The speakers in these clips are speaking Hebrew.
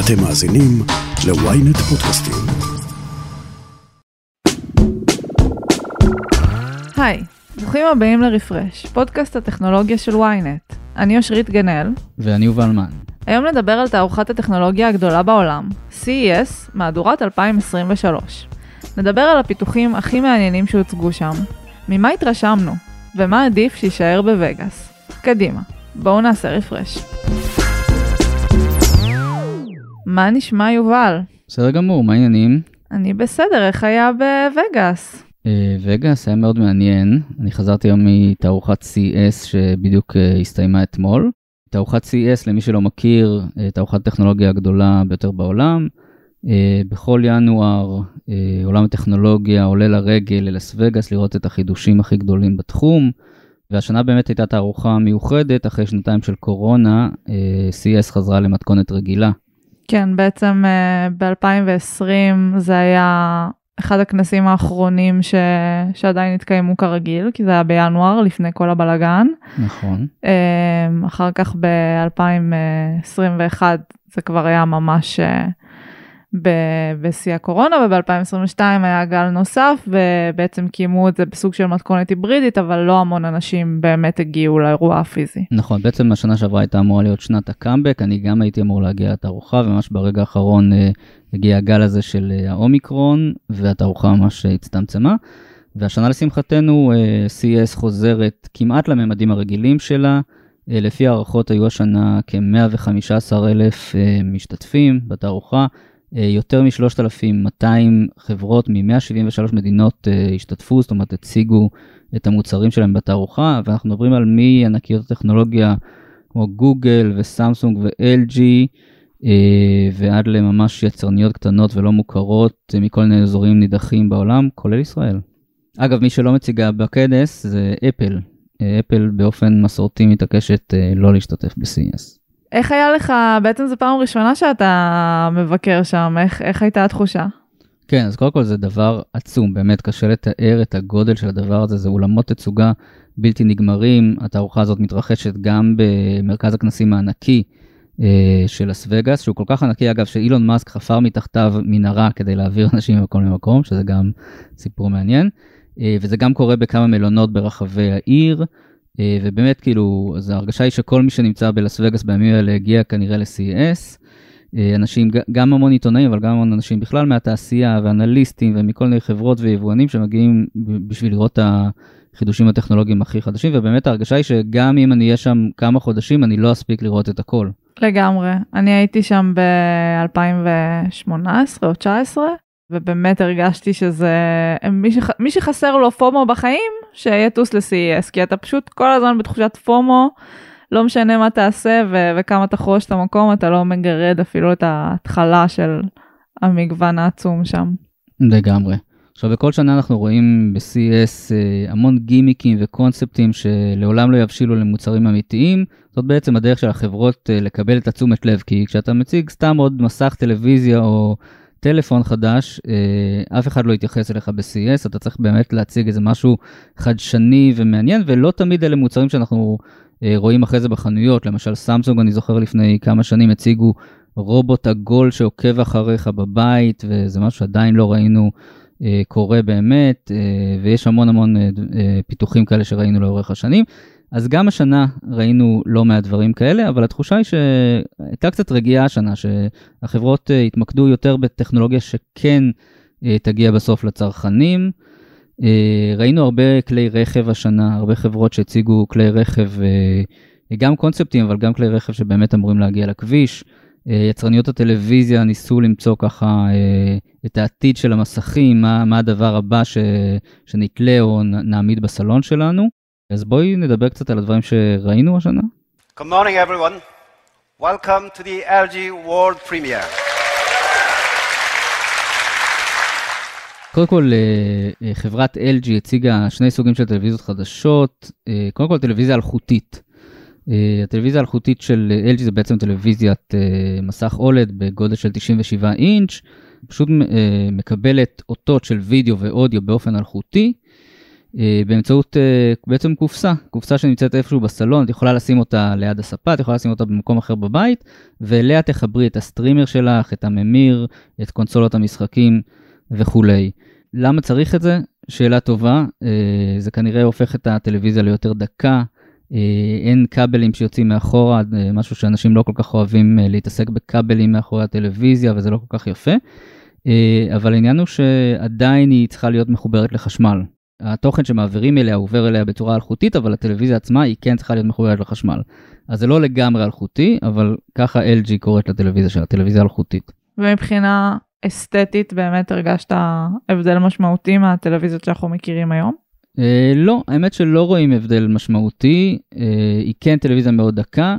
אתם מאזינים ל-ynet פודקאסטים. היי, ברוכים הבאים לרפרש, פודקאסט הטכנולוגיה של ynet. אני אושרית גנאל. ואני יובל מן. היום נדבר על תערוכת הטכנולוגיה הגדולה בעולם, CES, מהדורת 2023. נדבר על הפיתוחים הכי מעניינים שהוצגו שם, ממה התרשמנו, ומה עדיף שיישאר בווגאס. קדימה, בואו נעשה רפרש. מה נשמע יובל? בסדר גמור, מה העניינים? אני בסדר, איך היה בווגאס? אה, וגאס היה מאוד מעניין, אני חזרתי היום מתערוכת CES שבדיוק אה, הסתיימה אתמול. תערוכת CES, למי שלא מכיר, אה, תערוכת טכנולוגיה הגדולה ביותר בעולם. בכל ינואר עולם הטכנולוגיה עולה לרגל ללס וגאס לראות את החידושים הכי גדולים בתחום. והשנה באמת הייתה תערוכה מיוחדת, אחרי שנתיים של קורונה, CES חזרה למתכונת רגילה. כן, בעצם ב-2020 זה היה אחד הכנסים האחרונים ש... שעדיין התקיימו כרגיל, כי זה היה בינואר, לפני כל הבלגן. נכון. אמ, אחר כך ב-2021 זה כבר היה ממש אה, בשיא הקורונה, וב-2022 היה גל נוסף, ובעצם קיימו את זה בסוג של מתכונת היברידית, אבל לא המון אנשים באמת הגיעו לאירוע הפיזי. נכון, בעצם השנה שעברה הייתה אמורה להיות שנת הקאמבק, אני גם הייתי אמור להגיע לתערוכה, וממש ברגע האחרון אה, הגיע הגל הזה של אה, האומיקרון, והתערוכה ממש הצטמצמה. והשנה לשמחתנו CES חוזרת כמעט לממדים הרגילים שלה. לפי הערכות היו השנה כ-115 אלף משתתפים בתערוכה, אה, יותר מ-3,200 חברות מ-173 מדינות אה, השתתפו, זאת אומרת הציגו את המוצרים שלהם בתערוכה, ואנחנו מדברים על מענקיות הטכנולוגיה כמו גוגל וסמסונג ו-LG, אה, ועד לממש יצרניות קטנות ולא מוכרות מכל מיני אזורים נידחים בעולם, כולל ישראל. אגב, מי שלא מציגה בכנס זה אפל. אפל באופן מסורתי מתעקשת לא להשתתף ב-CES. איך היה לך, בעצם זו פעם ראשונה שאתה מבקר שם, איך, איך הייתה התחושה? כן, אז קודם כל זה דבר עצום, באמת קשה לתאר את הגודל של הדבר הזה, זה אולמות תצוגה בלתי נגמרים, התערוכה הזאת מתרחשת גם במרכז הכנסים הענקי אה, של לס וגאס, שהוא כל כך ענקי אגב, שאילון מאסק חפר מתחתיו מנהרה כדי להעביר אנשים ממקום למקום, שזה גם סיפור מעניין, אה, וזה גם קורה בכמה מלונות ברחבי העיר. אה, ובאמת כאילו, אז ההרגשה היא שכל מי שנמצא בלס וגאס בימים האלה הגיע כנראה ל-CES. אה, אנשים, גם המון עיתונאים, אבל גם המון אנשים בכלל מהתעשייה ואנליסטים ומכל מיני חברות ויבואנים שמגיעים בשביל לראות את החידושים הטכנולוגיים הכי חדשים, ובאמת ההרגשה היא שגם אם אני אהיה שם כמה חודשים, אני לא אספיק לראות את הכל. לגמרי. אני הייתי שם ב-2018 או 2019, ובאמת הרגשתי שזה, מי, שח, מי שחסר לו פומו בחיים, שיטוס ל-CES, כי אתה פשוט כל הזמן בתחושת פומו, לא משנה מה תעשה ו- וכמה תחרוש את המקום, אתה לא מגרד אפילו את ההתחלה של המגוון העצום שם. לגמרי. עכשיו, בכל שנה אנחנו רואים ב-CES אה, המון גימיקים וקונספטים שלעולם לא יבשילו למוצרים אמיתיים. זאת בעצם הדרך של החברות אה, לקבל את התשומת לב, כי כשאתה מציג סתם עוד מסך טלוויזיה או טלפון חדש, אה, אף אחד לא יתייחס אליך ב-CES, אתה צריך באמת להציג איזה משהו חדשני ומעניין, ולא תמיד אלה מוצרים שאנחנו אה, רואים אחרי זה בחנויות, למשל סמסונג, אני זוכר לפני כמה שנים הציגו רובוט עגול שעוקב אחריך בבית, וזה משהו שעדיין לא ראינו אה, קורה באמת, ויש המון המון פיתוחים כאלה שראינו לאורך השנים. אז גם השנה ראינו לא מעט דברים כאלה, אבל התחושה היא שהייתה קצת רגיעה השנה, שהחברות אה, התמקדו יותר בטכנולוגיה שכן אה, תגיע בסוף לצרכנים. אה, ראינו הרבה כלי רכב השנה, הרבה חברות שהציגו כלי רכב, גם קונספטים, אבל גם כלי רכב שבאמת אמורים להגיע לכביש. יצרניות הטלוויזיה ניסו למצוא ככה את העתיד של המסכים, מה, מה הדבר הבא ש, שנתלה או נעמיד בסלון שלנו. אז בואי נדבר קצת על הדברים שראינו השנה. Good morning everyone. Welcome to the LG World Premiere. קודם כל, אה, אה, חברת LG הציגה שני סוגים של טלוויזיות חדשות. אה, קודם כל, טלוויזיה אלחוטית. הטלוויזיה האלחוטית של LG זה בעצם טלוויזיית מסך אולד בגודל של 97 אינץ', פשוט מקבלת אותות של וידאו ואודיו באופן אלחוטי. אה, באמצעות אה, בעצם קופסה, קופסה שנמצאת איפשהו בסלון, את יכולה לשים אותה ליד הספה, את יכולה לשים אותה במקום אחר בבית, ואליה תחברי את הסטרימר שלך, את הממיר, את קונסולות המשחקים וכולי. למה צריך את זה? שאלה טובה, אה, זה כנראה הופך את הטלוויזיה ליותר דקה, אין כבלים שיוצאים מאחורה, משהו שאנשים לא כל כך אוהבים להתעסק בכבלים מאחורי הטלוויזיה וזה לא כל כך יפה. אבל העניין הוא שעדיין היא צריכה להיות מחוברת לחשמל. התוכן שמעבירים אליה עובר אליה בצורה אלחוטית, אבל הטלוויזיה עצמה היא כן צריכה להיות מחוברת לחשמל. אז זה לא לגמרי אלחוטי, אבל ככה LG קוראת לטלוויזיה שלה, טלוויזיה אלחוטית. ומבחינה אסתטית באמת הרגשת הבדל משמעותי מהטלוויזיות שאנחנו מכירים היום? אה, לא, האמת שלא רואים הבדל משמעותי, אה, היא כן טלוויזיה מאוד דקה,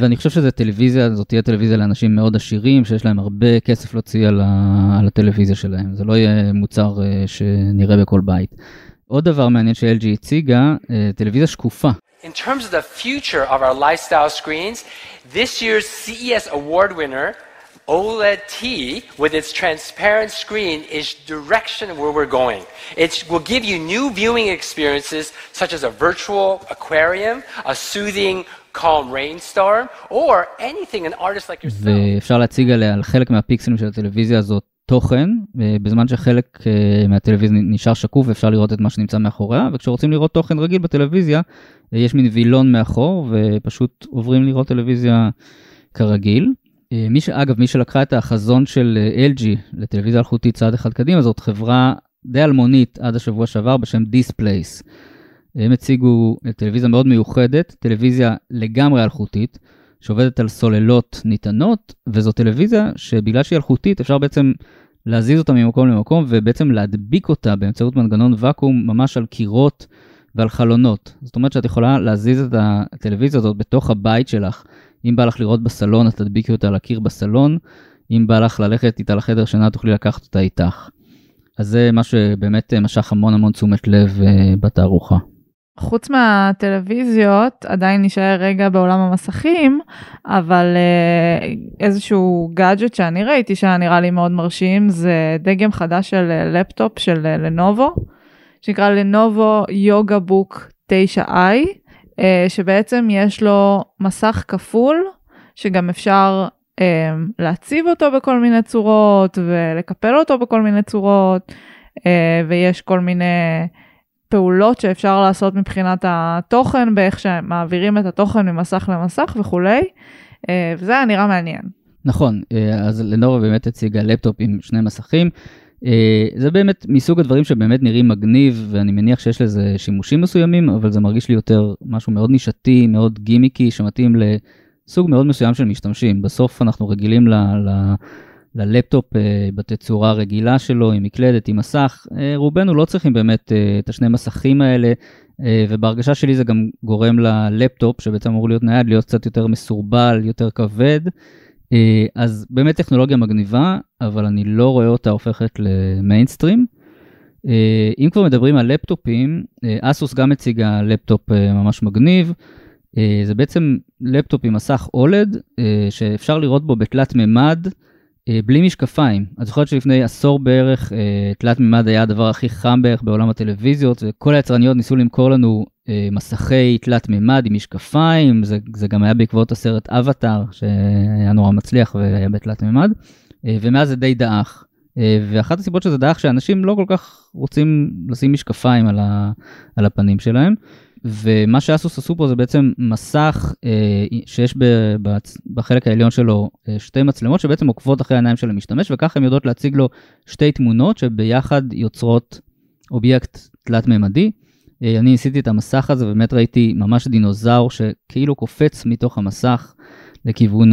ואני חושב שזו טלוויזיה, זאת תהיה טלוויזיה לאנשים מאוד עשירים, שיש להם הרבה כסף להוציא על, ה, על הטלוויזיה שלהם. זה לא יהיה מוצר אה, שנראה בכל בית. עוד דבר מעניין ש-LG הציגה, אה, טלוויזיה שקופה. In terms of the future of our lifestyle screens, this year's CES award winner OLED T with its transparent screen is direction where we're going. It will give you new viewing experiences such as a virtual aquarium, a soothing ואפשר להציג עליה על חלק מהפיקסלים של הטלוויזיה הזאת תוכן, בזמן שחלק מהטלוויזיה נשאר שקוף ואפשר לראות את מה שנמצא מאחוריה, וכשרוצים לראות תוכן רגיל בטלוויזיה, יש מין וילון מאחור ופשוט עוברים לראות טלוויזיה כרגיל. מי שאגב, מי שלקחה את החזון של LG לטלוויזיה אלחוטית צעד אחד קדימה, זאת חברה די אלמונית עד השבוע שעבר בשם Displace. הם הציגו טלוויזיה מאוד מיוחדת, טלוויזיה לגמרי אלחוטית, שעובדת על סוללות ניתנות, וזו טלוויזיה שבגלל שהיא אלחוטית אפשר בעצם להזיז אותה ממקום למקום ובעצם להדביק אותה באמצעות מנגנון ואקום ממש על קירות ועל חלונות. זאת אומרת שאת יכולה להזיז את הטלוויזיה הזאת בתוך הבית שלך. אם בא לך לראות בסלון, את תדביקי אותה על הקיר בסלון. אם בא לך ללכת איתה לחדר שינה, תוכלי לקחת אותה איתך. אז זה מה שבאמת משך המון המון תשומת לב uh, בתערוכה. חוץ מהטלוויזיות, עדיין נשאר רגע בעולם המסכים, אבל uh, איזשהו גאדג'ט שאני ראיתי שהיה נראה לי מאוד מרשים, זה דגם חדש של uh, לפטופ של uh, לנובו, שנקרא Lenovo Yoga Book 9i, uh, שבעצם יש לו מסך כפול, שגם אפשר להציב אותו בכל מיני צורות ולקפל אותו בכל מיני צורות, ויש כל מיני... פעולות שאפשר לעשות מבחינת התוכן, באיך שמעבירים את התוכן ממסך למסך וכולי, אה, וזה היה נראה מעניין. נכון, אה, אז לנורה באמת הציגה לפטופ עם שני מסכים. אה, זה באמת מסוג הדברים שבאמת נראים מגניב, ואני מניח שיש לזה שימושים מסוימים, אבל זה מרגיש לי יותר משהו מאוד נישתי, מאוד גימיקי, שמתאים לסוג מאוד מסוים של משתמשים. בסוף אנחנו רגילים ל... ל ללפטופ אה, בתצורה הרגילה שלו, עם מקלדת, עם מסך. אה, רובנו לא צריכים באמת אה, את השני מסכים האלה, ובהרגשה שלי זה גם גורם ללפטופ, שבעצם אמור להיות נייד, להיות קצת יותר מסורבל, יותר כבד. אז באמת טכנולוגיה מגניבה, אבל אני לא רואה אותה הופכת למיינסטרים. אם כבר מדברים על לפטופים, אסוס גם הציגה לפטופ ממש מגניב. זה בעצם לפטופ עם מסך OLED, שאפשר לראות בו בתלת מימד. אה, בלי משקפיים. את זוכרת שלפני עשור בערך אה, תלת מימד היה הדבר הכי חם בערך בעולם הטלוויזיות, וכל היצרניות ניסו למכור לנו אה, מסכי תלת מימד עם משקפיים, זה, זה גם היה בעקבות הסרט אבטאר, שהיה נורא מצליח והיה בתלת מימד, ומאז זה די דעך. ואחת הסיבות שזה דעך, שאנשים לא כל כך רוצים לשים משקפיים על, ה, על הפנים שלהם. ומה שאסוס עשו פה זה בעצם מסך אה, שיש ב, ב, בחלק העליון שלו אה, שתי מצלמות שבעצם עוקבות אחרי העיניים של המשתמש וככה הן יודעות להציג לו שתי תמונות שביחד יוצרות אובייקט תלת-ממדי. אה, אני ניסיתי את המסך הזה ובאמת ראיתי ממש דינוזאור שכאילו קופץ מתוך המסך לכיוון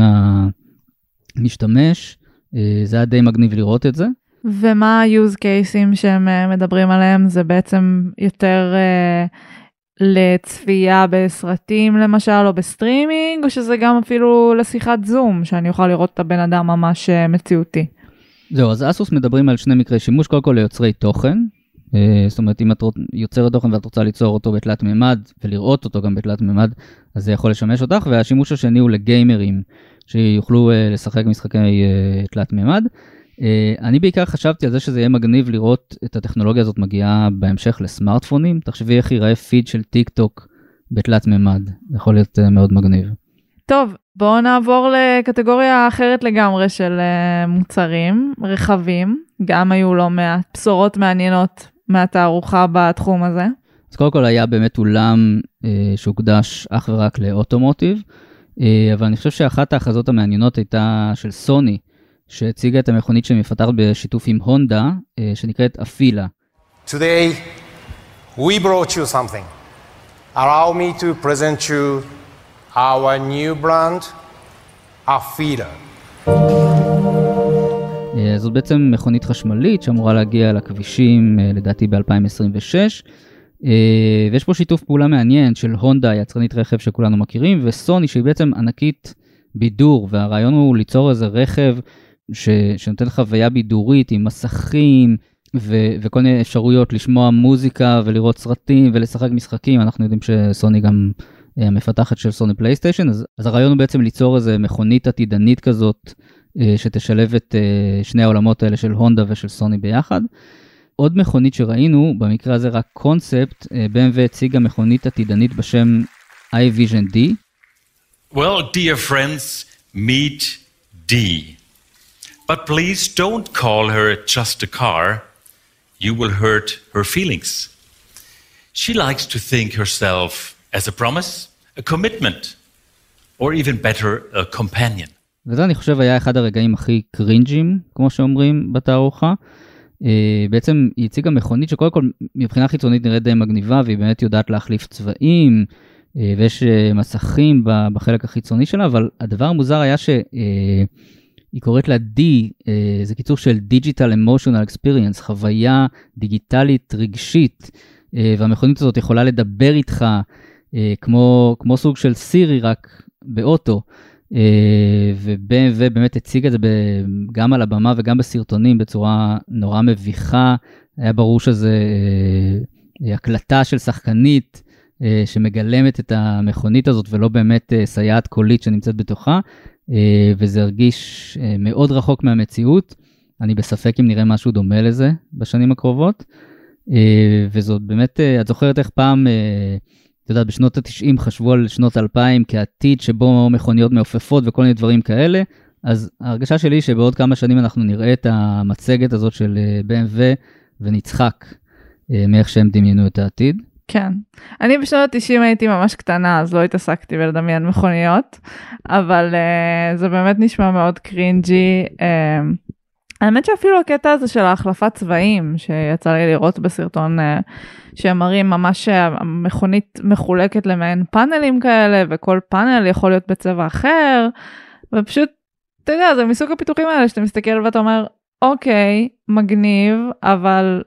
המשתמש. אה, זה היה די מגניב לראות את זה. ומה ה-use cases שהם אה, מדברים עליהם זה בעצם יותר... אה... לצפייה בסרטים למשל או בסטרימינג או שזה גם אפילו לשיחת זום שאני אוכל לראות את הבן אדם ממש אה, מציאותי. זהו אז אסוס מדברים על שני מקרי שימוש קודם כל ליוצרי תוכן. אה, זאת אומרת אם את יוצרת תוכן ואת רוצה ליצור אותו בתלת מימד ולראות אותו גם בתלת מימד אז זה יכול לשמש אותך והשימוש השני הוא לגיימרים שיוכלו אה, לשחק משחקי תלת מימד. אני בעיקר חשבתי על זה שזה יהיה מגניב לראות את הטכנולוגיה הזאת מגיעה בהמשך לסמארטפונים. תחשבי איך ייראה פיד של טיק טוק בתלת מימד, זה יכול להיות מאוד מגניב. טוב, בואו נעבור לקטגוריה אחרת לגמרי של מוצרים, רכבים, גם היו לא מעט בשורות מעניינות מהתערוכה בתחום הזה. אז קודם כל היה באמת אולם אה, שהוקדש אך ורק לאוטומוטיב, אה, אבל אני חושב שאחת ההכרזות המעניינות הייתה של סוני, שהציגה את המכונית שמפתחת בשיתוף עם הונדה, אה, שנקראת אפילה. Today we brought you something. Allow me to present you our new brand, Afila. אה, זאת בעצם מכונית חשמלית שאמורה להגיע לכבישים אה, לדעתי ב-2026. אה, ויש פה שיתוף פעולה מעניין של הונדה, יצרנית רכב שכולנו מכירים, וסוני שהיא בעצם ענקית בידור, והרעיון הוא ליצור איזה רכב ש... שנותן חוויה בידורית עם מסכים ו... וכל מיני אפשרויות לשמוע מוזיקה ולראות סרטים ולשחק משחקים, אנחנו יודעים שסוני גם המפתחת של סוני פלייסטיישן, אז, אז הרעיון הוא בעצם ליצור איזה מכונית עתידנית כזאת. שתשלב את שני העולמות האלה של הונדה ושל סוני ביחד. עוד מכונית שראינו, במקרה הזה רק קונספט, BMW הציגה מכונית עתידנית בשם iVision D. Well, dear friends, meet D. But please don't call her just a car. You will hurt her feelings. She likes to think herself as a promise, a commitment, or even better, a companion. וזה אני חושב היה אחד הרגעים הכי קרינג'ים, כמו שאומרים בתערוכה. Uh, בעצם היא הציגה מכונית שקודם כל מבחינה חיצונית נראית די מגניבה והיא באמת יודעת להחליף צבעים uh, ויש uh, מסכים בחלק החיצוני שלה, אבל הדבר המוזר היה שהיא uh, קוראת לה D, uh, זה קיצור של Digital Emotional Experience, חוויה דיגיטלית רגשית, uh, והמכונית הזאת יכולה לדבר איתך uh, כמו, כמו סוג של סירי רק באוטו. ו-BMW באמת הציג את זה גם על הבמה וגם בסרטונים בצורה נורא מביכה. היה ברור שזה אה, הקלטה של שחקנית אה, שמגלמת את המכונית הזאת ולא באמת אה, סייעת קולית שנמצאת בתוכה, וזה הרגיש מאוד רחוק מהמציאות. אני בספק אם נראה משהו דומה לזה בשנים הקרובות. וזאת באמת, את זוכרת איך פעם אתה יודע, בשנות ה-90 חשבו על שנות 2000 כעתיד שבו מכוניות מעופפות וכל מיני דברים כאלה, אז ההרגשה שלי שבעוד כמה שנים אנחנו נראה את המצגת הזאת של אה, BMW ונצחק אה, מאיך שהם דמיינו את העתיד. כן. אני בשנות ה-90 הייתי ממש קטנה, אז לא התעסקתי בלדמיין מכוניות, אבל uh, זה באמת נשמע מאוד קרינג'י. Uh, האמת שאפילו הקטע הזה של ההחלפת צבעים שיצא לי לראות בסרטון אה, שהם מראים ממש שהמכונית מחולקת למעין פאנלים כאלה וכל פאנל יכול להיות בצבע אחר ופשוט אתה יודע זה מסוג הפיתוחים האלה שאתה מסתכל ואתה אומר אוקיי מגניב אבל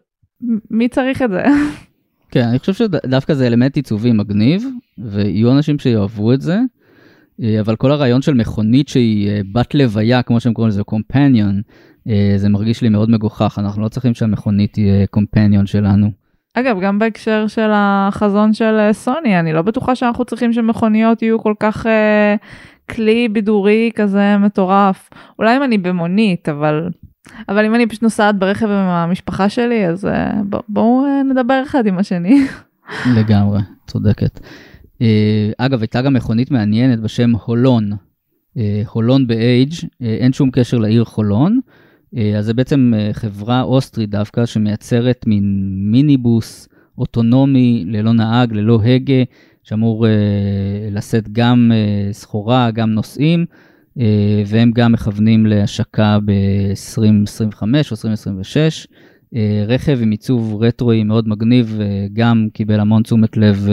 מי צריך את זה. כן אני חושב שדווקא זה אלמנט עיצובי מגניב ויהיו אנשים שיאהבו את זה. אה, אבל כל הרעיון של מכונית שהיא אה, בת לוויה כמו שהם קוראים לזה קומפניון אה, זה מרגיש לי מאוד מגוחך, אנחנו לא צריכים שהמכונית תהיה קומפניון שלנו. אגב, גם בהקשר של החזון של סוני, אני לא בטוחה שאנחנו צריכים שמכוניות יהיו כל כך אה, כלי בידורי כזה מטורף. אולי אם אני במונית, אבל, אבל אם אני פשוט נוסעת ברכב עם המשפחה שלי, אז אה, בואו אה, נדבר אחד עם השני. לגמרי, צודקת. אה, אגב, הייתה גם מכונית מעניינת בשם הולון. הולון אה, אין שום קשר לעיר חולון. אז זה בעצם חברה אוסטרית דווקא שמייצרת מין מיניבוס אוטונומי ללא נהג, ללא הגה, שאמור לשאת גם סחורה, גם נוסעים, והם גם מכוונים להשקה ב-2025 או 2026. רכב עם עיצוב רטרואי מאוד מגניב, גם קיבל המון תשומת לב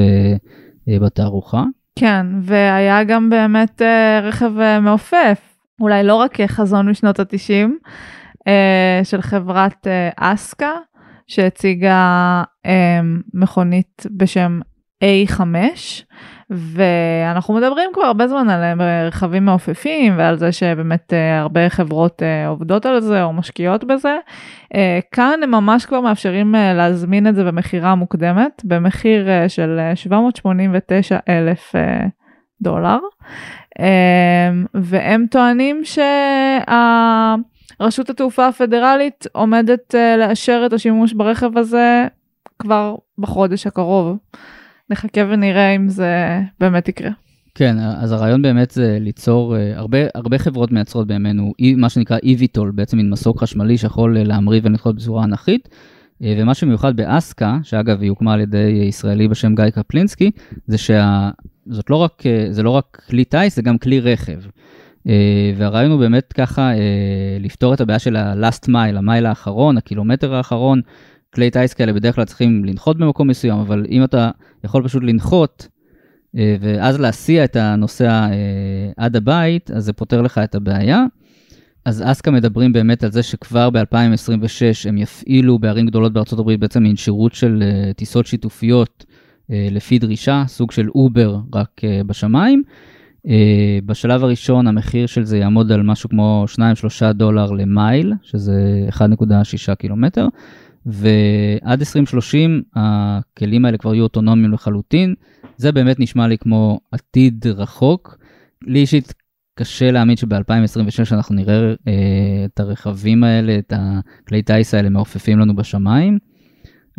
בתערוכה. כן, והיה גם באמת רכב מעופף, אולי לא רק חזון משנות ה-90, אה, של חברת אה, אסקה, שהציגה אה, מכונית בשם A5, ואנחנו מדברים כבר הרבה זמן על רכבים מעופפים ועל זה שבאמת הרבה חברות עובדות על זה או משקיעות בזה. כאן הם ממש כבר מאפשרים להזמין את זה במכירה מוקדמת, במחיר של 789 אלף דולר, והם טוענים שה... רשות התעופה הפדרלית עומדת uh, לאשר את השימוש ברכב הזה כבר בחודש הקרוב. נחכה ונראה אם זה באמת יקרה. כן, אז הרעיון באמת זה ליצור, uh, הרבה, הרבה חברות מייצרות בימינו מה שנקרא e-vitol, בעצם מין מסוק חשמלי שיכול להמריא ולנחות בצורה אנכית. אה, ומה שמיוחד באסקה, שאגב היא הוקמה על ידי ישראלי בשם גיא קפלינסקי, זה שזאת לא רק, אה, לא רק כלי טיס, זה גם כלי רכב. אה, והרעיון הוא באמת ככה לפתור את הבעיה של ה-last mile, המייל האחרון, הקילומטר האחרון. כלי טיס כאלה בדרך כלל צריכים לנחות במקום מסוים, אבל אם אתה יכול פשוט לנחות, ואז להסיע את הנוסע עד הבית, אז זה פותר לך את הבעיה. אז אסקה מדברים באמת על זה שכבר ב-2026 הם יפעילו בערים גדולות בארצות הברית בעצם מין שירות של אה, טיסות שיתופיות אה, לפי דרישה, סוג של אובר רק אה, בשמיים. Uh, בשלב הראשון המחיר של זה יעמוד על משהו כמו 2-3 דולר למייל, שזה 1.6 קילומטר, ועד 2030 הכלים האלה כבר יהיו אוטונומיים לחלוטין. זה באמת נשמע לי כמו עתיד רחוק. לי אישית קשה להאמין שב-2026 אנחנו נראה אה, את הרכבים האלה, את הכלי טיס האלה מעופפים לנו בשמיים,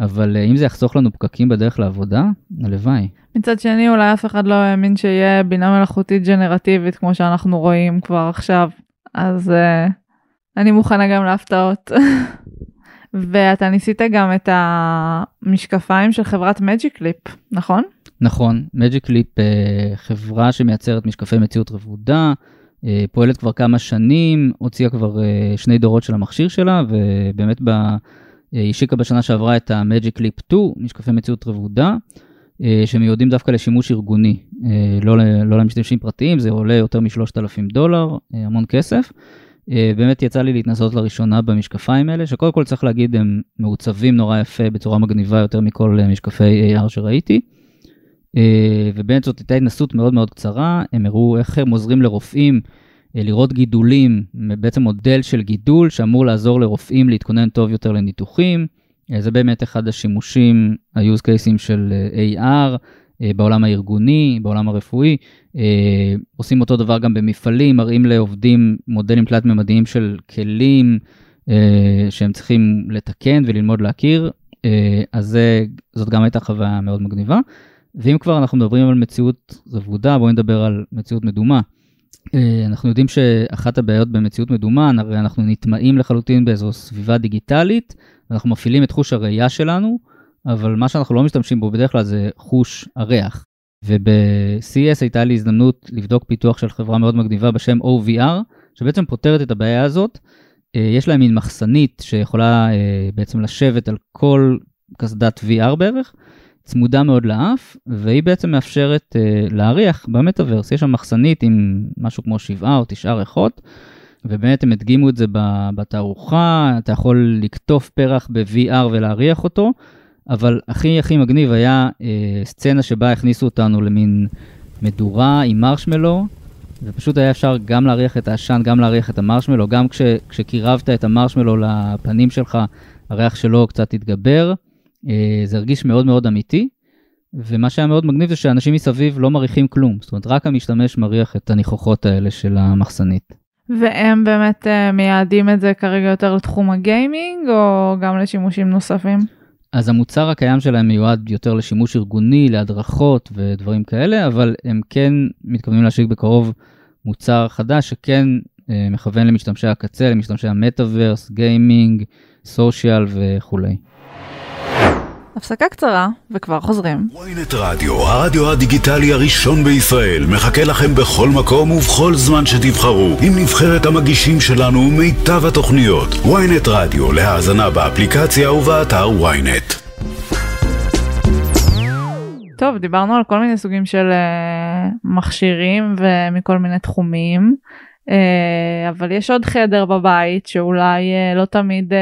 אבל אה, אם זה יחסוך לנו פקקים בדרך לעבודה, הלוואי. מצד שני, אולי אף אחד לא האמין שיהיה בינה מלאכותית ג'נרטיבית כמו שאנחנו רואים כבר עכשיו, אז אה, אני מוכנה גם להפתעות. ואתה ניסית גם את המשקפיים של חברת מג'יק ליפ, נכון? נכון, מג'יק ליפ חברה שמייצרת משקפי מציאות רבודה, אה, פועלת כבר כמה שנים, הוציאה כבר אה, שני דורות של המכשיר שלה, ובאמת השיקה בשנה שעברה את ה-Magic Leap 2, משקפי מציאות רבודה, אה, שמיועדים דווקא לשימוש ארגוני, לא, לא למשתמשים פרטיים, זה עולה יותר מ-3,000 דולר, המון כסף. באמת יצא לי להתנסות לראשונה במשקפיים האלה, שקודם כל צריך להגיד, הם מעוצבים נורא יפה בצורה מגניבה יותר מכל משקפי AR שראיתי. אה, ובאמת זאת הייתה התנסות מאוד מאוד קצרה, הם הראו איך הם עוזרים לרופאים אה, לראות גידולים, בעצם מודל של גידול שאמור לעזור לרופאים להתכונן טוב יותר לניתוחים. אה, זה באמת אחד השימושים, ה-use cases של AR בעולם הארגוני, בעולם הרפואי. עושים אותו דבר גם במפעלים, מראים לעובדים מודלים תלת-ממדיים של כלים שהם צריכים לתקן וללמוד להכיר. אז זאת גם הייתה חוויה מאוד מגניבה. ואם כבר אנחנו מדברים על מציאות רבודה, בואו נדבר על מציאות מדומה. אה, אנחנו יודעים שאחת הבעיות במציאות מדומה, הרי אנחנו נטמעים לחלוטין באיזו סביבה דיגיטלית, אנחנו מפעילים את חוש הראייה שלנו, אבל מה שאנחנו לא משתמשים בו בדרך כלל זה חוש הריח. וב-CES הייתה לי הזדמנות לבדוק פיתוח של חברה מאוד מגניבה בשם OVR, שבעצם פותרת את הבעיה הזאת. אה, יש להם מין מחסנית שיכולה אה, בעצם לשבת על כל קסדת VR בערך, צמודה מאוד לאף, והיא בעצם מאפשרת uh, להריח במטאוורס. יש שם מחסנית עם משהו כמו שבעה או תשעה ריחות, ובאמת הם הדגימו את זה בתערוכה, אתה יכול לקטוף פרח ב-VR ולהריח אותו, אבל הכי הכי מגניב היה uh, סצנה שבה הכניסו אותנו למין מדורה עם מרשמלו, ופשוט היה אפשר גם להריח את העשן, גם להריח את המרשמלו, גם כש, כשקירבת את המרשמלו לפנים שלך, הריח שלו קצת התגבר. אה, זה הרגיש מאוד מאוד אמיתי, ומה שהיה מאוד מגניב זה שאנשים מסביב לא מריחים כלום, זאת אומרת רק המשתמש מריח את הניחוחות האלה של המחסנית. והם באמת uh, מייעדים את זה כרגע יותר לתחום הגיימינג או גם לשימושים נוספים? אז המוצר הקיים שלהם מיועד יותר לשימוש ארגוני, להדרכות ודברים כאלה, אבל הם כן מתכוונים להשיק בקרוב מוצר חדש שכן uh, מכוון למשתמשי הקצה, למשתמשי המטאוורס, גיימינג, סושיאל וכולי. הפסקה קצרה, וכבר חוזרים. ynet רדיו, הרדיו הדיגיטלי הראשון בישראל, מחכה לכם בכל מקום ובכל זמן שתבחרו, עם נבחרת המגישים שלנו ומיטב התוכניות. ynet רדיו, להאזנה באפליקציה ובאתר ynet. טוב, דיברנו על כל מיני סוגים של uh, מכשירים ומכל מיני תחומים, uh, אבל יש עוד חדר בבית שאולי uh, לא תמיד... Uh,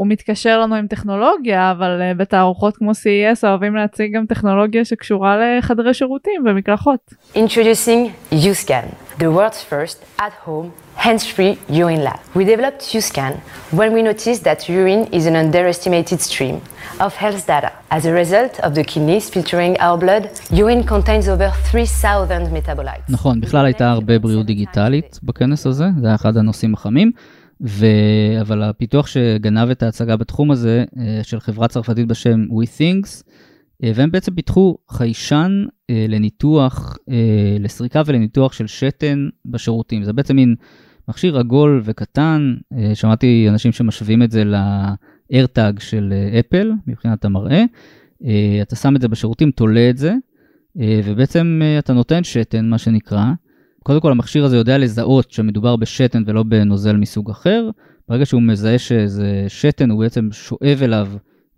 הוא מתקשר לנו עם טכנולוגיה, אבל uh, בתערוכות כמו CES אוהבים להציג גם טכנולוגיה שקשורה לחדרי שירותים ומקלחות. Introducing USCAN, the world's first at-home hands-free urine lab. We developed USCAN when we noticed that urine is an underestimated stream of health data. As a result of the kidneys filtering our blood, urine contains over 3,000 metabolites. נכון, בכלל הייתה הרבה בריאות דיגיטלית בכנס הזה, זה היה אחד הנושאים החמים. ו... אבל הפיתוח שגנב את ההצגה בתחום הזה, אה, של חברה צרפתית בשם WeThings, אה, והם בעצם פיתחו חיישן אה, לניתוח, לסריקה ולניתוח של שתן בשירותים. זה בעצם מין מכשיר עגול וקטן, שמעתי אנשים שמשווים את זה ל-AirTag של אפל מבחינת המראה. אתה שם את זה בשירותים, תולה את זה, ובעצם אתה נותן שתן, מה שנקרא. קודם כל המכשיר הזה יודע לזהות שמדובר בשתן ולא בנוזל מסוג אחר. ברגע שהוא מזהה שזה שתן, הוא בעצם שואב אליו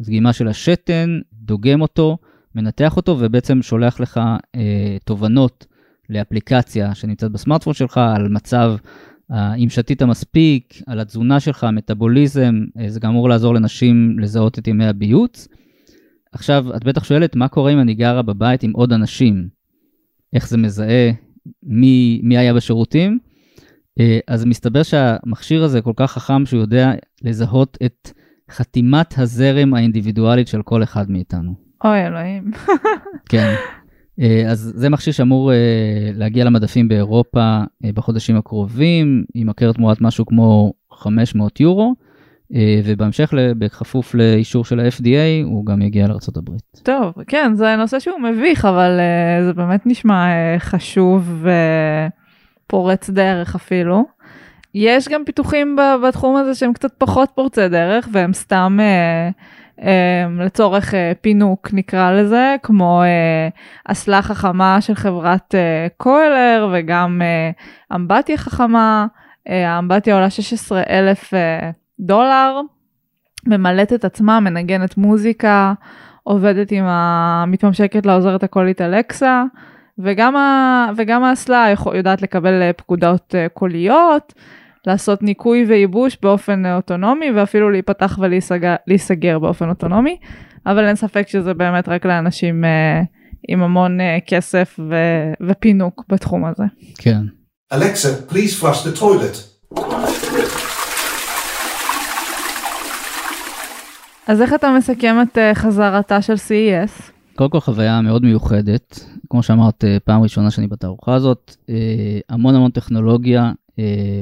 דגימה של השתן, דוגם אותו, מנתח אותו ובעצם שולח לך אה, תובנות לאפליקציה שנמצאת בסמארטפון שלך על מצב, אה, אם שתית מספיק, על התזונה שלך, המטאבוליזם, אה, זה גם אמור לעזור לנשים לזהות את ימי הביוץ. עכשיו, את בטח שואלת, מה קורה אם אני גרה בבית עם עוד אנשים? איך זה מזהה מי, מי היה בשירותים. אה, אז מסתבר שהמכשיר הזה כל כך חכם שהוא יודע לזהות את חתימת הזרם האינדיבידואלית של כל אחד מאיתנו. אוי אלוהים. כן. אה, אז זה מכשיר שאמור אה, להגיע למדפים באירופה בחודשים הקרובים, יימכר תמורת משהו כמו 500 יורו. אה, ובהמשך, בכפוף לאישור של ה-FDA, הוא גם יגיע לארה"ב. טוב, כן, זה נושא שהוא מביך, אבל uh, זה באמת נשמע uh, חשוב ופורץ דרך אפילו. יש גם פיתוחים בתחום הזה שהם קצת פחות פורצי דרך, והם סתם לצורך פינוק נקרא לזה, כמו אסלה חכמה של חברת קוילר, וגם אמבטיה חכמה. האמבטיה עולה 16,000 uh, דולר, ממלאת את עצמה, מנגנת מוזיקה, עובדת עם המתממשקת לעוזרת הקולית אלקסה, וגם, ה... וגם האסלה יודעת לקבל אה, פקודות אה, קוליות, לעשות ניקוי וייבוש באופן אה, אוטונומי, ואפילו להיפתח ולהיסגר באופן אוטונומי, אבל אין ספק שזה באמת רק לאנשים עם המון כסף ו... ופינוק בתחום הזה. כן. Alexa, please flush the toilet. אז איך אתה מסכם את uh, חזרתה של CES? קודם כל חוויה מאוד מיוחדת, כמו שאמרת, uh, פעם ראשונה שאני בתערוכה הזאת, uh, המון המון טכנולוגיה,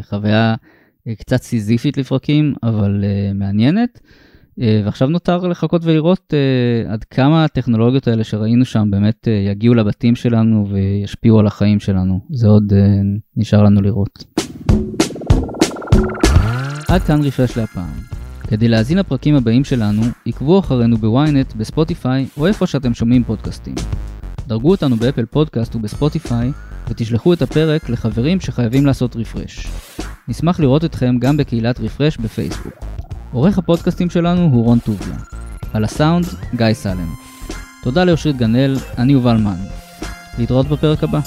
חוויה קצת סיזיפית לפרקים, אבל מעניינת. ועכשיו נותר לחכות ולראות עד כמה הטכנולוגיות האלה שראינו שם באמת יגיעו לבתים שלנו וישפיעו על החיים שלנו. זה עוד נשאר לנו לראות. עד כאן רפרש להפעם. כדי להאזין לפרקים הבאים שלנו, עקבו אחרינו בוויינט, בספוטיפיי או איפה שאתם שומעים פודקאסטים. דרגו אותנו באפל פודקאסט ובספוטיפיי ותשלחו את הפרק לחברים שחייבים לעשות refresh. נשמח לראות אתכם גם בקהילת רפרש בפייסבוק. עורך הפודקאסטים שלנו הוא רון טוביה. על הסאונד, גיא סלם. תודה לאושרית גנאל, אני יובל מן. להתראות בפרק הבא.